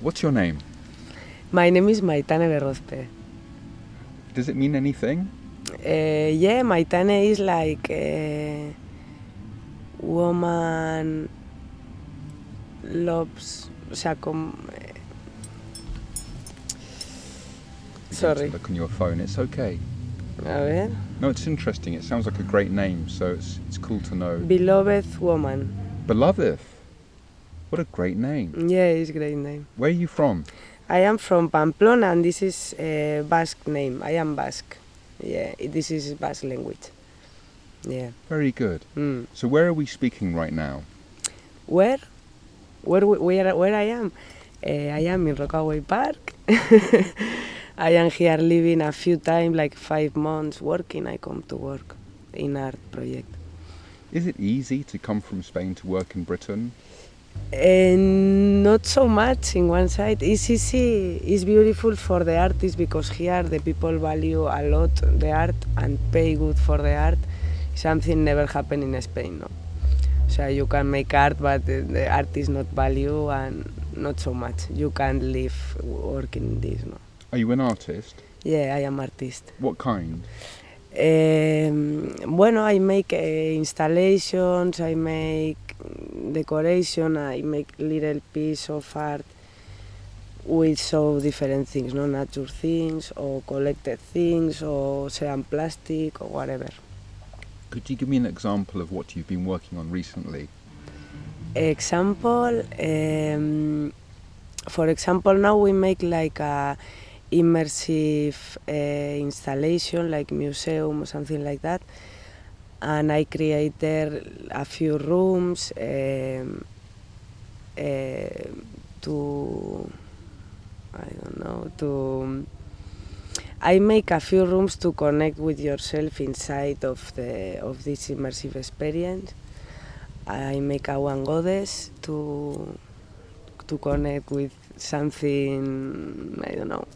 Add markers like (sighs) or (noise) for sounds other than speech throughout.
What's your name? My name is Maitane Berrozpe. Does it mean anything? Uh, yeah, Maitane is like a woman loves, o sea, com, Sorry. Look on your phone. It's okay. a ver, No, it's interesting. It sounds like a great name, so it's it's cool to know. beloved woman. Beloved. What a great name. Yeah, it's a great name. Where are you from? I am from Pamplona and this is a Basque name. I am Basque. Yeah, this is Basque language. Yeah. Very good. Mm. So where are we speaking right now? Where? Where, we- where, where I am? Uh, I am in Rockaway Park. (laughs) I am here living a few times, like five months working. I come to work in art project. Is it easy to come from Spain to work in Britain? And not so much in one side. It's easy, it's beautiful for the artist because here the people value a lot the art and pay good for the art. Something never happened in Spain, no. So you can make art, but the, art is not value and not so much. You can't live working in this, no. Are you an artist? Yeah, I am artist. What kind? Um, bueno, I make uh, installations, I make decoration, I make little piece of art with so different things, no nature things or collected things or say plastic or whatever. Could you give me an example of what you've been working on recently? Example, um, for example, now we make like a immersive uh, installation, like museum or something like that, and I created a few rooms uh, to I don't know to. I make a few rooms to connect with yourself inside of the of this immersive experience. I make a one goddess to to connect with something I don't know.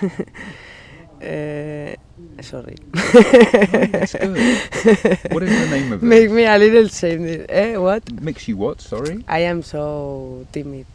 (laughs) uh, sorry. That's good. What is the name of (laughs) it? Make me a little shame. Eh? What? Makes you what? Sorry. I am so timid.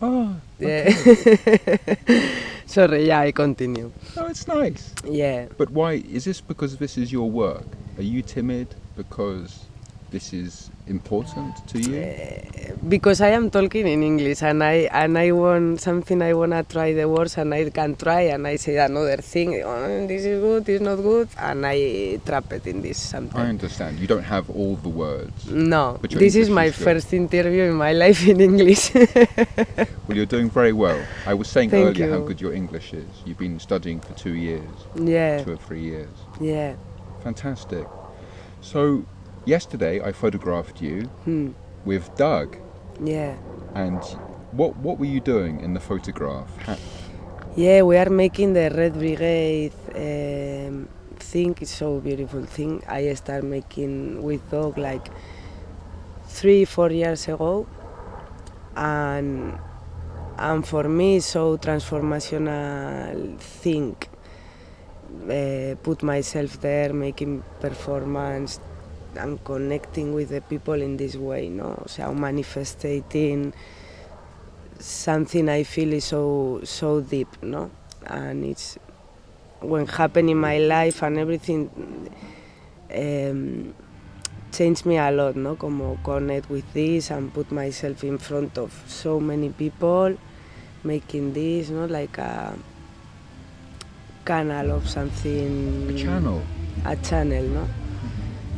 Oh, Yeah. (laughs) sorry. Yeah, I continue. Oh, it's nice. Yeah. But why is this? Because this is your work. Are you timid because this is important to you? Eh, because I am talking in English and I and I want something I wanna try the words and I can try and I say another thing. Oh, this is good, this is not good, and I trap it in this something. I understand. You don't have all the words. No, this is my is first interview in my (laughs) life in English. (laughs) Well, you're doing very well. I was saying Thank earlier how good your English is. You've been studying for two years, yeah, two or three years. yeah. Fantastic. So, yesterday I photographed you Hmm. with Doug. Yeah. And what what were you doing in the photograph? Yeah, we are making the Red Brigade um, thing. It's so beautiful thing. I start making with Doug like three, four years ago, and and for me it's so transformational thing. Uh, put myself there, making performance, and connecting with the people in this way, no? So manifesting something I feel is so so deep, no? And it's when happened in my life and everything um, changed me a lot, no? Como connect with this and put myself in front of so many people, making this, no? Like a canal of something. a channel. A channel, no?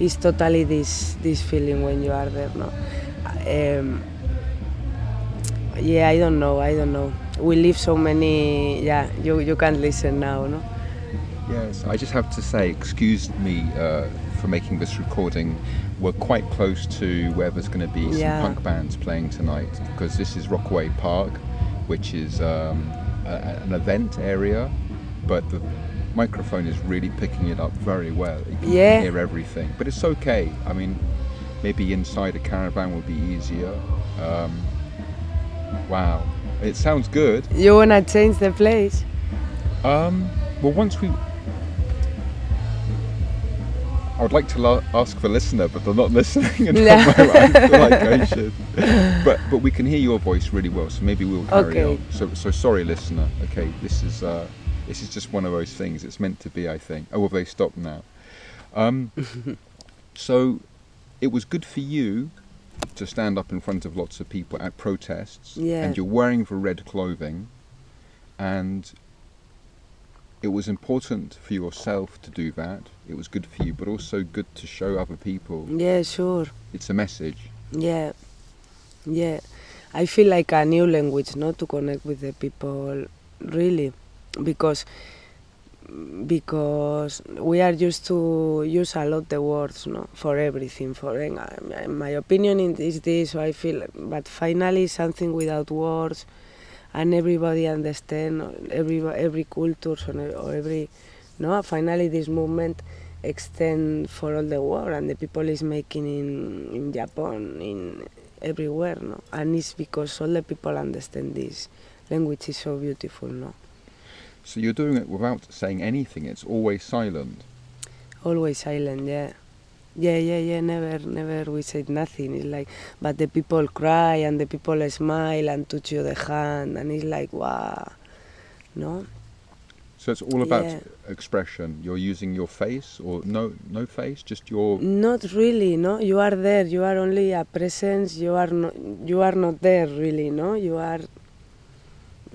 It's totally this this feeling when you are there, no? Um, yeah, I don't know, I don't know. We live so many. Yeah, you you can't listen now, no? Yes, I just have to say, excuse me uh, for making this recording. We're quite close to where there's going to be some Yeah. punk bands playing tonight because this is Rockaway Park, which is um, a, an event area, but the microphone is really picking it up very well. You can Yeah. hear everything, but it's okay. I mean, maybe inside a caravan would be easier. Um, wow, it sounds good. You wanna change the place? Um, well, once we, I would like to ask the listener, but they're not (laughs) listening at Yeah. the moment. I feel like I should. But but we can hear your voice really well, so maybe we'll carry Okay. on. So so sorry, listener. Okay, this is uh, this is just one of those things. It's meant to be, I think. Oh, well, they stopped now. Um, (laughs) so it was good for you to stand up in front of lots of people at protests, Yeah. and you're wearing the red clothing, and it was important for yourself to do that. It was good for you, but also good to show other people. Yeah, sure. It's a message. Yeah, yeah. I feel like a new language, not to connect with the people, really, because because we are used to use a lot the words, no, for everything. For my opinion in- is this, so I feel, but finally something without words, and everybody understand, every every culture or every, no. Finally, this movement extend for all the world and the people is making in in Japan in everywhere no and it's because all the people understand this language is so beautiful no So you're doing it without saying anything. It's always silent. always silent yeah yeah yeah yeah never never we said nothing it's like but the people cry and the people smile and touch you the hand and it's like wow no So it's all about Yeah. expression. You're using your face or no no face, just your Not really, no. You are there. You are only a presence. You are not. You are not there, really, no. You are.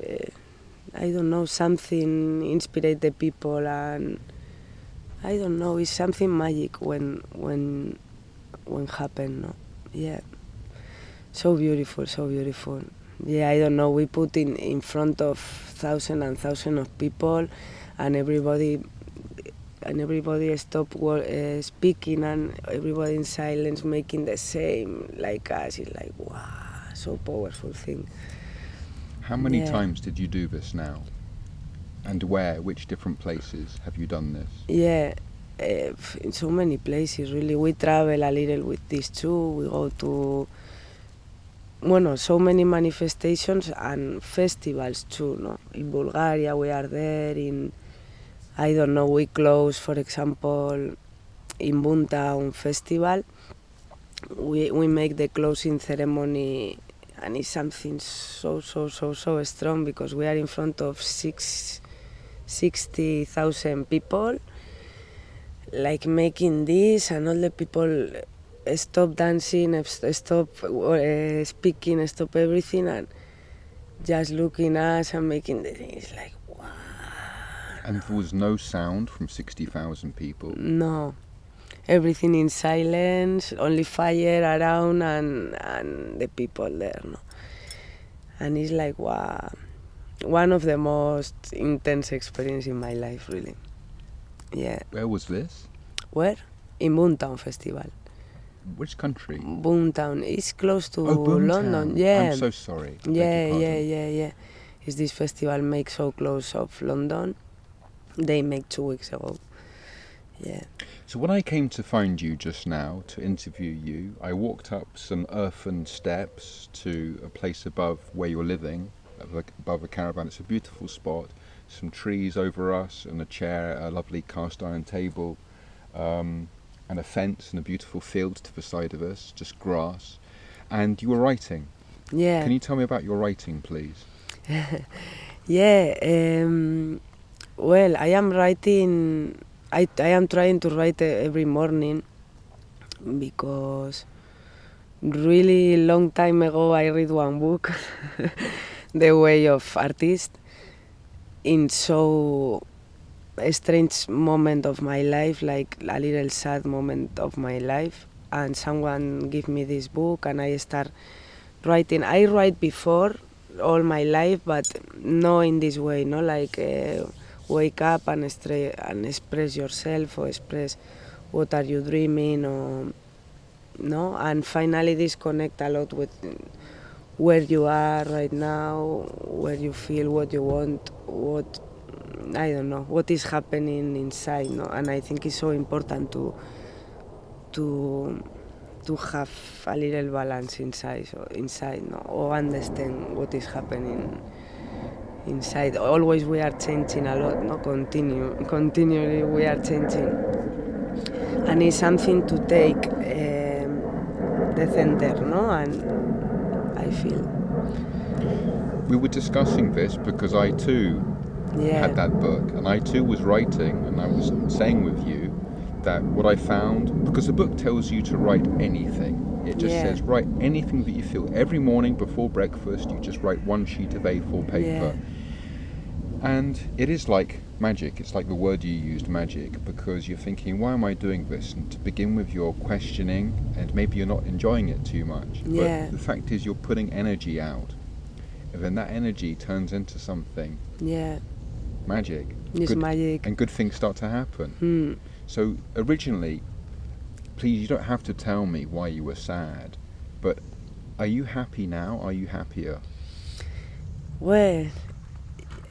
Uh, I don't know. Something inspirate the people, and I don't know. It's something magic when when when happen, no. Yeah. So beautiful, so beautiful. Yeah, I don't know. We put in in front of thousand and thousand of people, and everybody and everybody stop uh, speaking and everybody in silence making the same like us it's like wow so powerful thing How many Yeah. times did you do this now? And where? Which different places have you done this? yeah uh, in so many places really we travel a little with this too we go to bueno so many manifestations and festivals too no in bulgaria we are there in i don't know we close for example in Boomtown festival we we make the closing ceremony and it's something so so so so strong because we are in front of six 60,000 people like making this and all the people uh, stop dancing uh, stop uh, speaking stop everything and just looking us and making the thing. It's like wow. And there was no sound from 60,000 people. no everything in silence only fire around and and the people there no? And it's like wow one of the most intense experience in my life really. Yeah. Where was this? where? In Boomtown festival. Which country? Boomtown. It's close to oh, London. Yeah. I'm so sorry. Yeah yeah yeah yeah. Is this festival make so close of London. They make two weeks ago yeah So when I came to find you just now to interview you, I walked up some earthen steps to a place above where you're living, above a caravan. It's a beautiful spot. Some trees over us, and a chair, a lovely cast iron table, um, and a fence, and a beautiful field to the side of us, just grass. And you were writing. yeah Can you tell me about your writing, please? (laughs) Yeah, um, well, I am writing. I I am trying to write every morning because really long time ago I read one book, (laughs) The Way of Artist, in so a strange moment of my life, like a little sad moment of my life, and someone give me this book and I start writing. I write before all my life, but not in this way, no like uh, wake up and, stra- and express yourself or express what are you dreaming or no, and finally disconnect a lot with where you are right now, where you feel, what you want, what I don't know, what is happening inside, no, and I think it's so important to to to have a little balance inside, so inside, no, or understand what is happening inside. Always we are changing a lot, no, continue, continually we are changing. and it's something to take um, the center, no? And I feel, We were discussing this because I too yeah, had that book, and I too was writing, and I was saying with you that what I found because the book tells you to write anything. It just Yeah. says write anything that you feel. Every morning before breakfast, you just write one sheet of A4 paper. And it is like magic. It's like the word you used, magic, because you're thinking, why am I doing this? And to begin with, you're questioning, and maybe you're not enjoying it too much. Yeah. But the fact is, you're putting energy out. And then that energy turns into something yeah, magic. it's Good- magic. And good things start to happen. Hmm. So originally, please, you don't have to tell me why you were sad, but are you happy now? Are you happier? Well,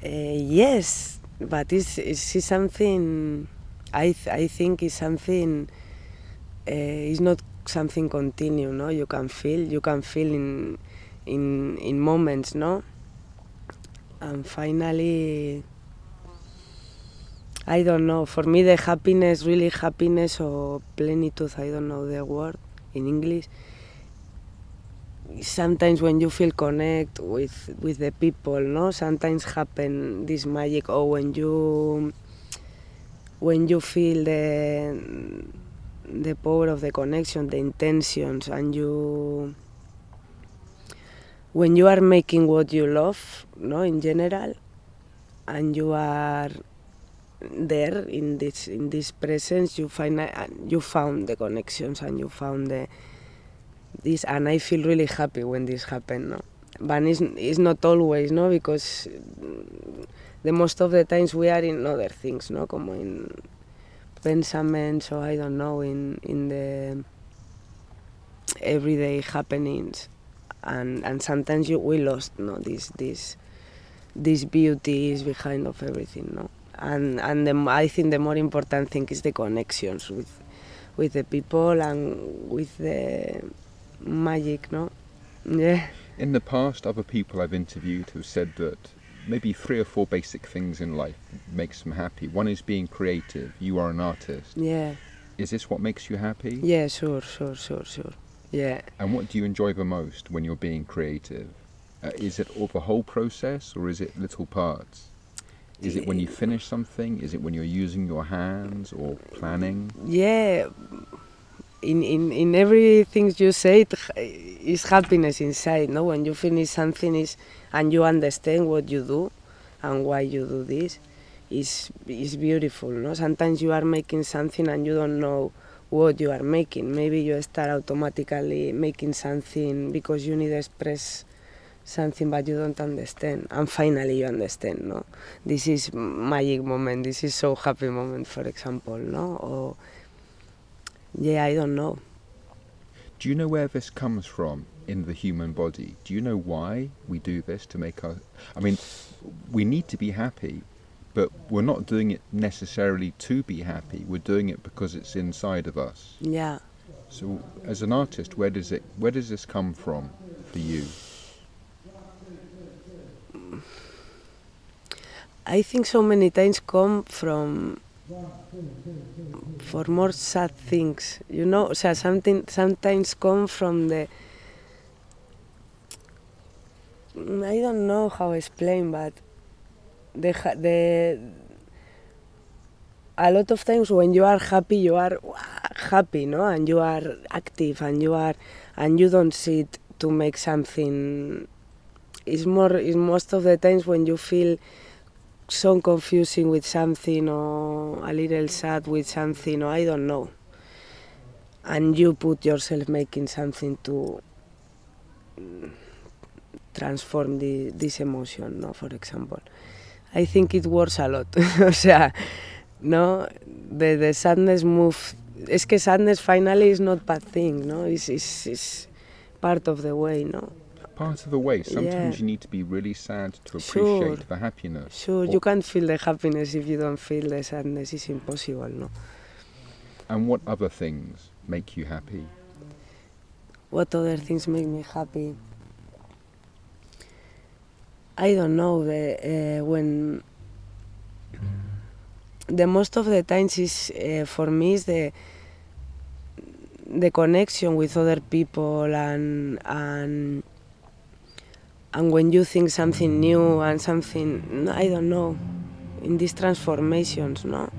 uh, yes, but it's, it's, something. I th- I think it's something. Uh, it's not something continue. No, you can feel. You can feel in in in moments. No. And finally, I don't know. For me, the happiness, really happiness or plenitude. I don't know the word in English sometimes when you feel connect with with the people no? Sometimes happen this magic or when you when you feel the the power of the connection the intentions and you when you are making what you love no? In general and you are there in this in this presence you find you found the connections and you found the this and I feel really happy when this happen no? But it's, it's not always no? Because the most of the times we are in other things no? Como in pensaments or I don't know in in the everyday happenings. And and sometimes you we lost no? This this this beauty is behind of everything no? And and the, I think the more important thing is the connections with with the people and with the magic, no? Yeah. In the past, other people I've interviewed have said that maybe three or four basic things in life makes them happy. One is being creative. You are an artist. Yeah. Is this what makes you happy? Yeah, sure, sure, sure, sure. Yeah. And what do you enjoy the most when you're being creative? Uh, is it all the whole process or is it little parts? Is it when you finish something? Is it when you're using your hands or planning? Yeah. In, in, in everything you say, it is happiness inside, no? When you finish something is, and you understand what you do and why you do this, is is beautiful, no? Sometimes you are making something and you don't know what you are making. Maybe you start automatically making something because you need to express something but you don't understand and finally you understand no this is magic moment this is so happy moment for example no or yeah i don't know Do you know where this comes from in the human body? Do you know why we do this to make us? I mean, we need to be happy, but we're not doing it necessarily to be happy. We're doing it because it's inside of us. yeah So, as an artist, where does it? Where does this come from for you? i think so many times come from for more sad things you know so something sometimes come from the i don't know how to explain but the the a lot of times when you are happy you are happy no? And you are active and you are and you don't sit to make something. It's more it's most of the times when you feel so confusing with something or a little sad with something or I don't know. And you put yourself making something to transform the, this emotion no? For example. I think it works a lot. (laughs) O sea no? The, the sadness move es que sadness finally is not bad thing no? It's, it's, it's part of the way no Part of the way. Sometimes Yeah. you need to be really sad to Sure. appreciate the happiness. Sure, Or- you can't feel the happiness if you don't feel the sadness. It's impossible, no? And what other things make you happy? What other things make me happy? I don't know. The, uh, when the most of the times is uh, for me is the the connection with other people and and and when you think something new and something I don't know in these transformations, no.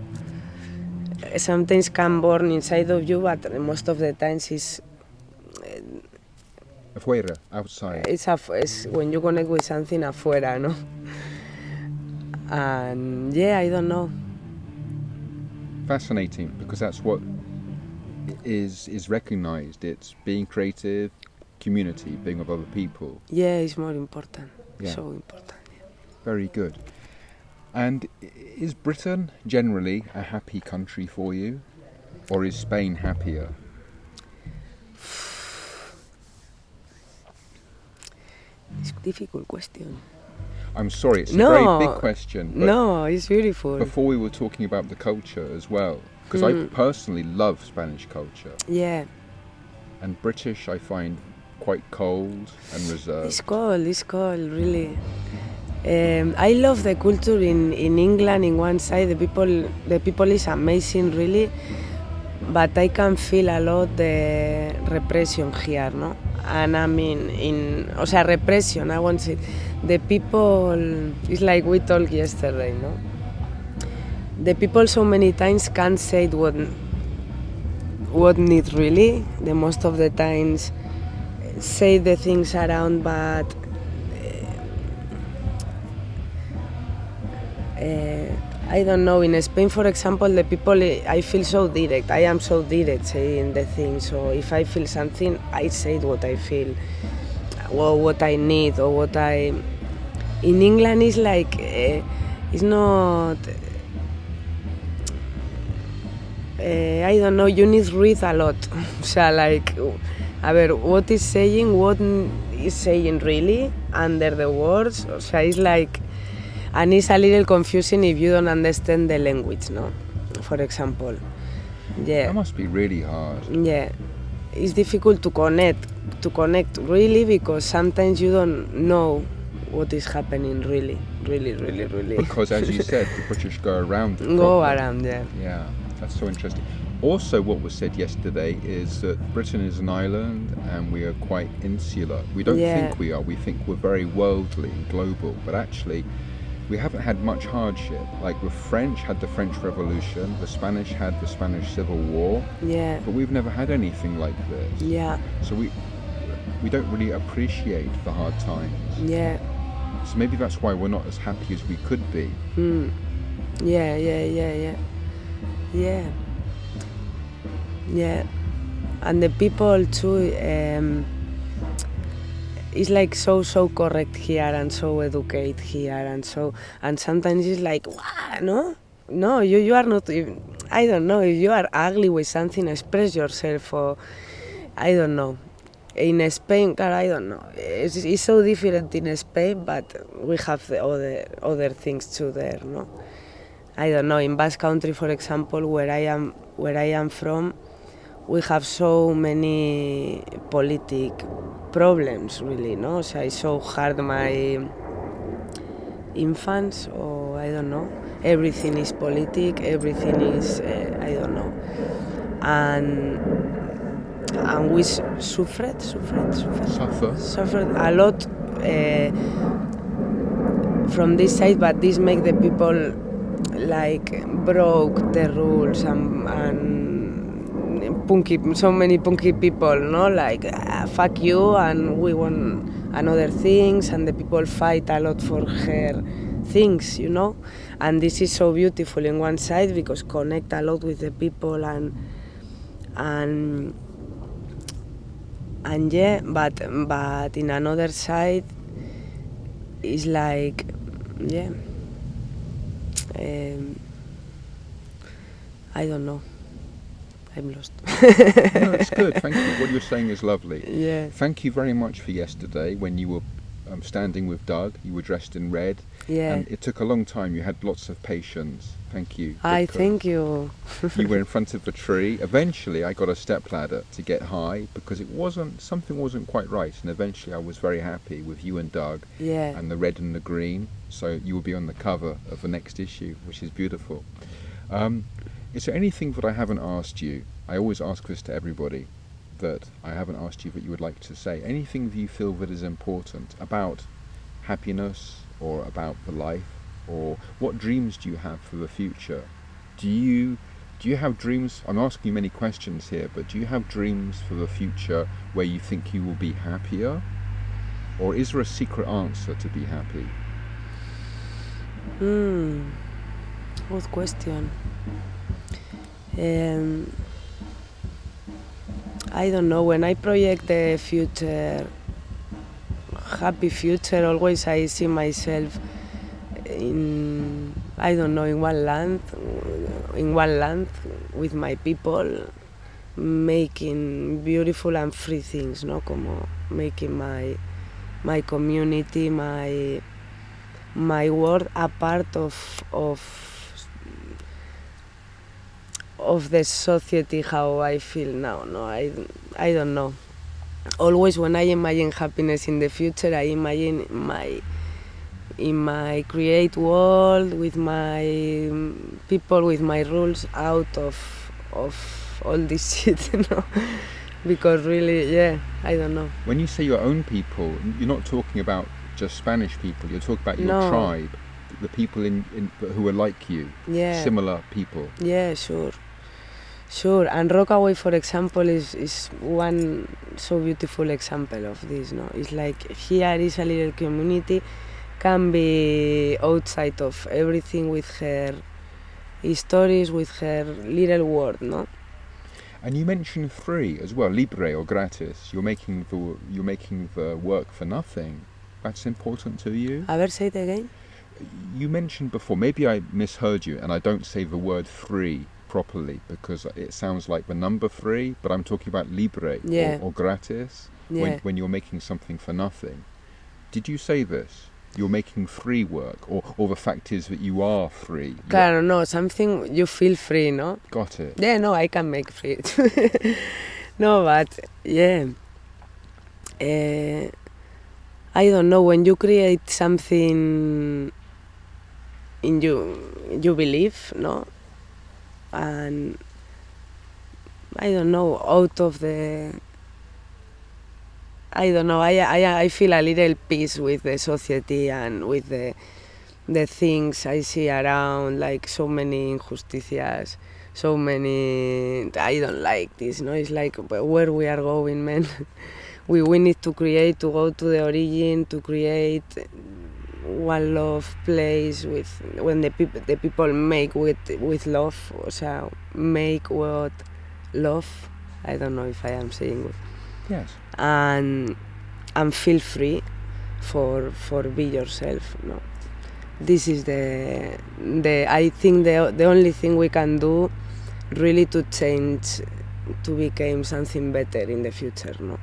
Sometimes come born inside of you, but most of the times is eh, Afuera, outside. it's, af- it's when you connect with something afuera, no. And yeah, I don't know. Fascinating because that's what is is recognized. It's being creative, community, being with other people. Yeah, it's more important. Yeah. So important. Very good. And is Britain generally a happy country for you, or is Spain happier? (sighs) It's a difficult question. I'm sorry, it's a very big question. No, it's beautiful. Before we were talking about the culture as well, because I Mm. personally love Spanish culture, Yeah, and British I find quite cold and reserved. it's cold. It's cold, really. Um, I love the culture in, in England. In one side, the people the people is amazing, really. But I can feel a lot the repression here, no? And I mean, in o sea, repression. I want to say, the people. It's like we talked yesterday, no? The people so many times can't say what what need really. The most of the times say the things around, but uh, I don't know. In Spain, for example, the people I feel so direct. I am so direct saying the things. So if I feel something, I say what I feel, or what I need, or what I. In England, it's like uh, it's not. Uh, I don't know. You need read a lot. (laughs) o sea, like, a ver, what is saying, what is saying really under the words. O sea, it's like and it's a little confusing if you don't understand the language, no? For example, yeah, That must be really hard. yeah, it's difficult to connect, to connect really because sometimes you don't know what is happening really, really, really, really. Because, as you said, the (laughs) British go around the Go around, yeah, Yeah, that's so interesting. Also, what was said yesterday is that Britain is an island and we are quite insular. We don't Yeah. think we are, we think we're very worldly and global, but actually, we haven't had much hardship. Like the French had the French Revolution, the Spanish had the Spanish Civil War, yeah, but we've never had anything like this. yeah, So we we don't really appreciate the hard times. yeah, So maybe that's why we're not as happy as we could be. mm. yeah, yeah, yeah, yeah, yeah, yeah, and the people too. Um, it's like so so correct here and so educate here and so and sometimes it's like what no? No you you are not even- I don't know if you are ugly with something express yourself or I don't know. In Spain God, I don't know. It's, it's so different in Spain but we have the other other things too there no? I don't know in Basque Country for example where I am where I am from we have so many politic problems really no? So it's so hard my infants or I don't know. Everything is politic everything is uh, I don't know. And and we suffered suffered suffered. Suffer. suffered a lot uh, from this side, but this make the people like broke the rules and, and punky, so many punky people, no, like ah, fuck you, and we want another things, and the people fight a lot for her things, you know, and this is so beautiful in one side because connect a lot with the people and and and yeah but but in another side it's like yeah um, i don't know i'm lost no, it's good. Thank you. What you're saying is lovely. yeah Thank you very much for yesterday when you were um, standing with Doug. You were dressed in red, yeah and it took a long time. You had lots of patience. Thank you. i thank you you were (laughs) in front of the tree. Eventually, I got a step ladder to get high because it wasn't something wasn't quite right, and eventually, I was very happy with you and Doug yeah and the red and the green. So you will be on the cover of the next issue, which is beautiful. Um, is there anything that I haven't asked you? I always ask this to everybody. that I haven't asked you that you would like to say? Anything that you feel that is important about happiness or about the life, or what dreams do you have for the future? Do you do you have dreams? I'm asking you many questions here, but do you have dreams for the future where you think you will be happier? Or is there a secret answer to be happy? Hmm. Good question. Um, I don't know. When I project the future, happy future, always I see myself in I don't know in one land, in one land with my people, making beautiful and free things, no, como making my my community, my my world a part of of of the society how I feel now. No, I I don't know. Always when I imagine happiness in the future, I imagine my in my create world with my um, people, with my rules out of of all this (laughs) shit, you know. because really, yeah, I don't know. When you say your own people, you're not talking about just Spanish people. You're talking about your No. tribe, the people in, in who are like you, Yeah. similar people. Yeah, sure. Sure, and Rockaway, for example, is, is one so beautiful example of this. No, it's like here is a little community, can be outside of everything with her stories, with her little world. No, And you mentioned free as well, libre or gratis. You're making the you're making the work for nothing. That's important to you. a ver, say it again. You mentioned before, maybe I misheard you, and I don't say the word free properly because it sounds like the number three, but I'm talking about libre Yeah. or, or gratis Yeah, when, when you're making something for nothing. Did you say this? You're making free work, or, or the fact is that you are free. Claro, no, something you feel free, no. Got it. Yeah, no, I can make free. (laughs) no, but yeah. Uh, I don't know when you create something in you you believe, no, and I don't know out of the. I don't know. I I I feel a little peace with the society and with the the things I see around, like so many injusticias so many i don't like this no it's like where we are going man (laughs) we we need to create to go to the origin to create one love place with when the people the people make with with love o sea make what love i don't know if i am saying good. Yes. and and feel free for for be yourself no. This is the the i think the the only thing we can do really to change to become something better in the future no.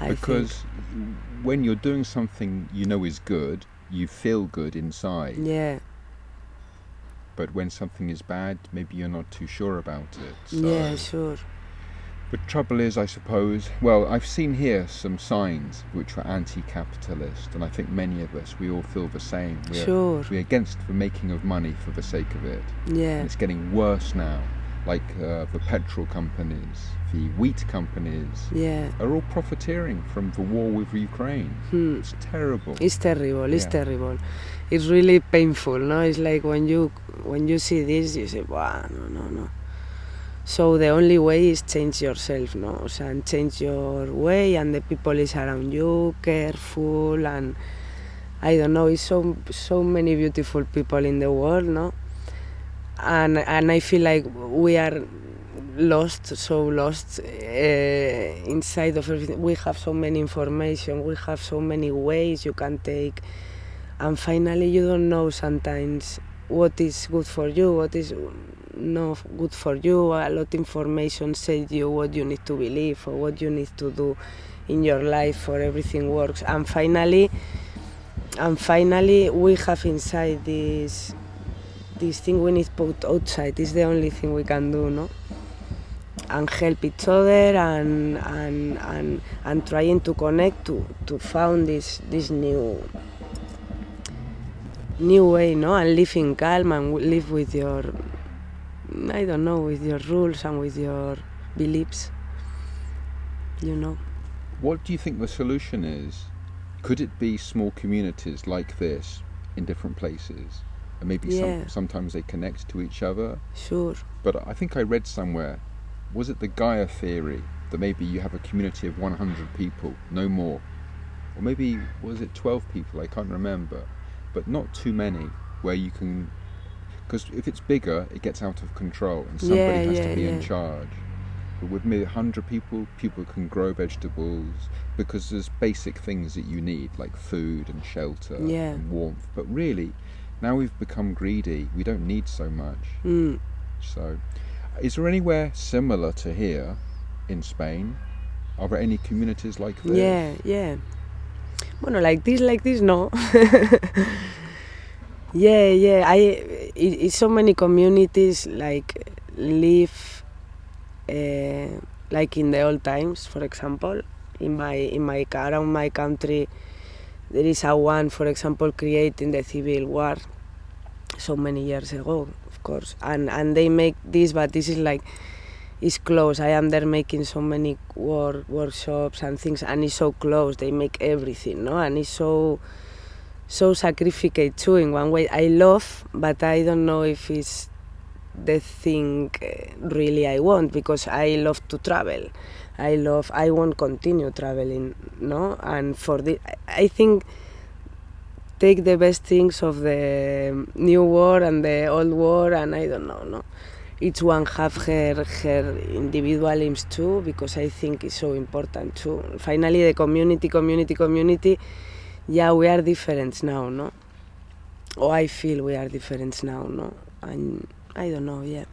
I because when you're doing something you know is good, you feel good inside. yeah But when something is bad, maybe you're not too sure about it. So. yeah sure The trouble is, I suppose, well, I've seen here some signs which were anti-capitalist, and I think many of us, we all feel the same. We're, sure we're against the making of money for the sake of it. yeah And it's getting worse now. Like uh, the petrol companies, the wheat companies, yeah are all profiteering from the war with Ukraine. hmm. It's terrible. It's terrible. It's Yeah. terrible. It's really painful. No, it's like when you when you see this, you say, "Wow, no, no, no." So the only way is change yourself, no, and change your way, and the people is around you, careful, and I don't know. It's so so many beautiful people in the world, no, and and I feel like we are lost, so lost uh, inside of everything. We have so many information, we have so many ways you can take, and finally you don't know sometimes what is good for you, what is not good for you. A lot of information says you what you need to believe or what you need to do in your life for everything works. And finally, and finally, we have inside this this thing we need put outside. Is the only thing we can do, no? and help each other and and and, and trying to connect to to found this this new new way no and live in calm and live with your i don't know with your rules and with your beliefs you know. What do you think the solution is? Could it be small communities like this in different places? And maybe Yeah. some, sometimes they connect to each other. Sure. But I think I read somewhere, was it the Gaia theory that maybe you have a community of 100 people, no more? Or maybe was it 12 people? I can't remember. But not too many where you can. Because if it's bigger, it gets out of control and somebody Yeah, has yeah, to be in charge. But with maybe 100 people, people can grow vegetables because there's basic things that you need, like food and shelter Yeah. and warmth. But really, now we've become greedy, we don't need so much. Mm. So, is there anywhere similar to here in Spain? Are there any communities like this? Yeah, yeah. Bueno, like this, like this, no. (laughs) yeah, yeah. I, it, it's so many communities like live, uh, like in the old times. For example, in my in my around my country, there is a one, for example, creating the civil war, so many years ago, of course, and and they make this, but this is like it's close. I am there making so many work, workshops and things, and it's so close. They make everything, no, and it's so so sacrificate too in one way. I love, but I don't know if it's the thing uh, really I want because I love to travel. I love. I won't continue traveling, no, and for the I think take the best things of the new war and the old war, and I don't know, no each one have her her individual aims too because I think it's so important too. Finally, the community, community, community. Yeah, we are different now, no? Or I feel we are different now, no? And I don't know, yet.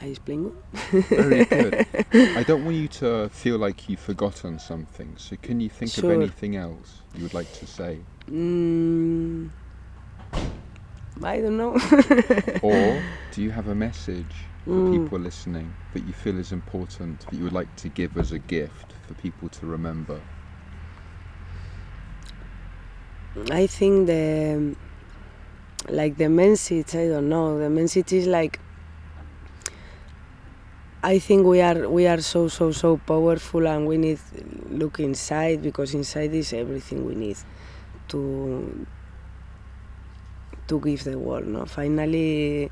I explain? Very good. (laughs) I don't want you to feel like you've forgotten something. So, can you think Sure. of anything else you would like to say? Mm, I don't know. Or (laughs) do you have a message for Mm. people listening that you feel is important that you would like to give as a gift for people to remember? I think the like the message. I don't know. The message is like. I think we are we are so so so powerful, and we need look inside because inside is everything we need to to give the world. No, finally,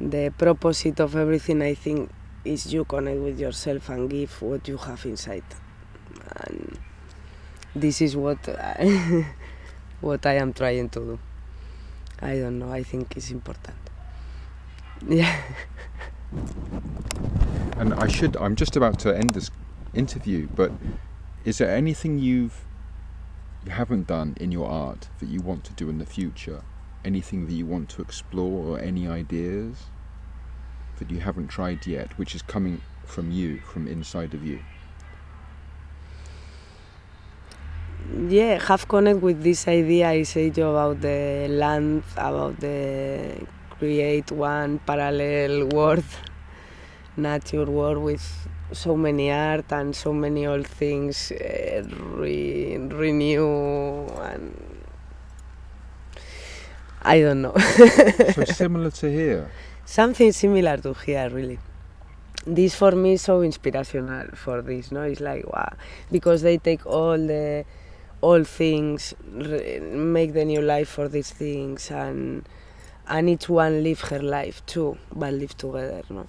the purpose of everything I think is you connect with yourself and give what you have inside, and this is what. I, (laughs) what I am trying to do. I don't know. I think it's important. (laughs) Yeah. And I should, I'm just about to end this interview, but is there anything you've you haven't done in your art that you want to do in the future? Anything that you want to explore or any ideas that you haven't tried yet, which is coming from you, from inside of you? Yeah, have connect with this idea I said you about the land, about the create one parallel world, (laughs) nature world with so many art and so many old things uh, re- renew and I don't know. (laughs) so similar to here. Something similar to here, really. This for me is so inspirational for this, no? It's like wow, because they take all the all things, re- make the new life for these things, and and each one live her life too, but live together, no?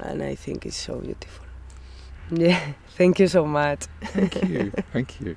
And I think it's so beautiful. (laughs) Yeah, thank you so much. Thank you. (laughs) Thank you.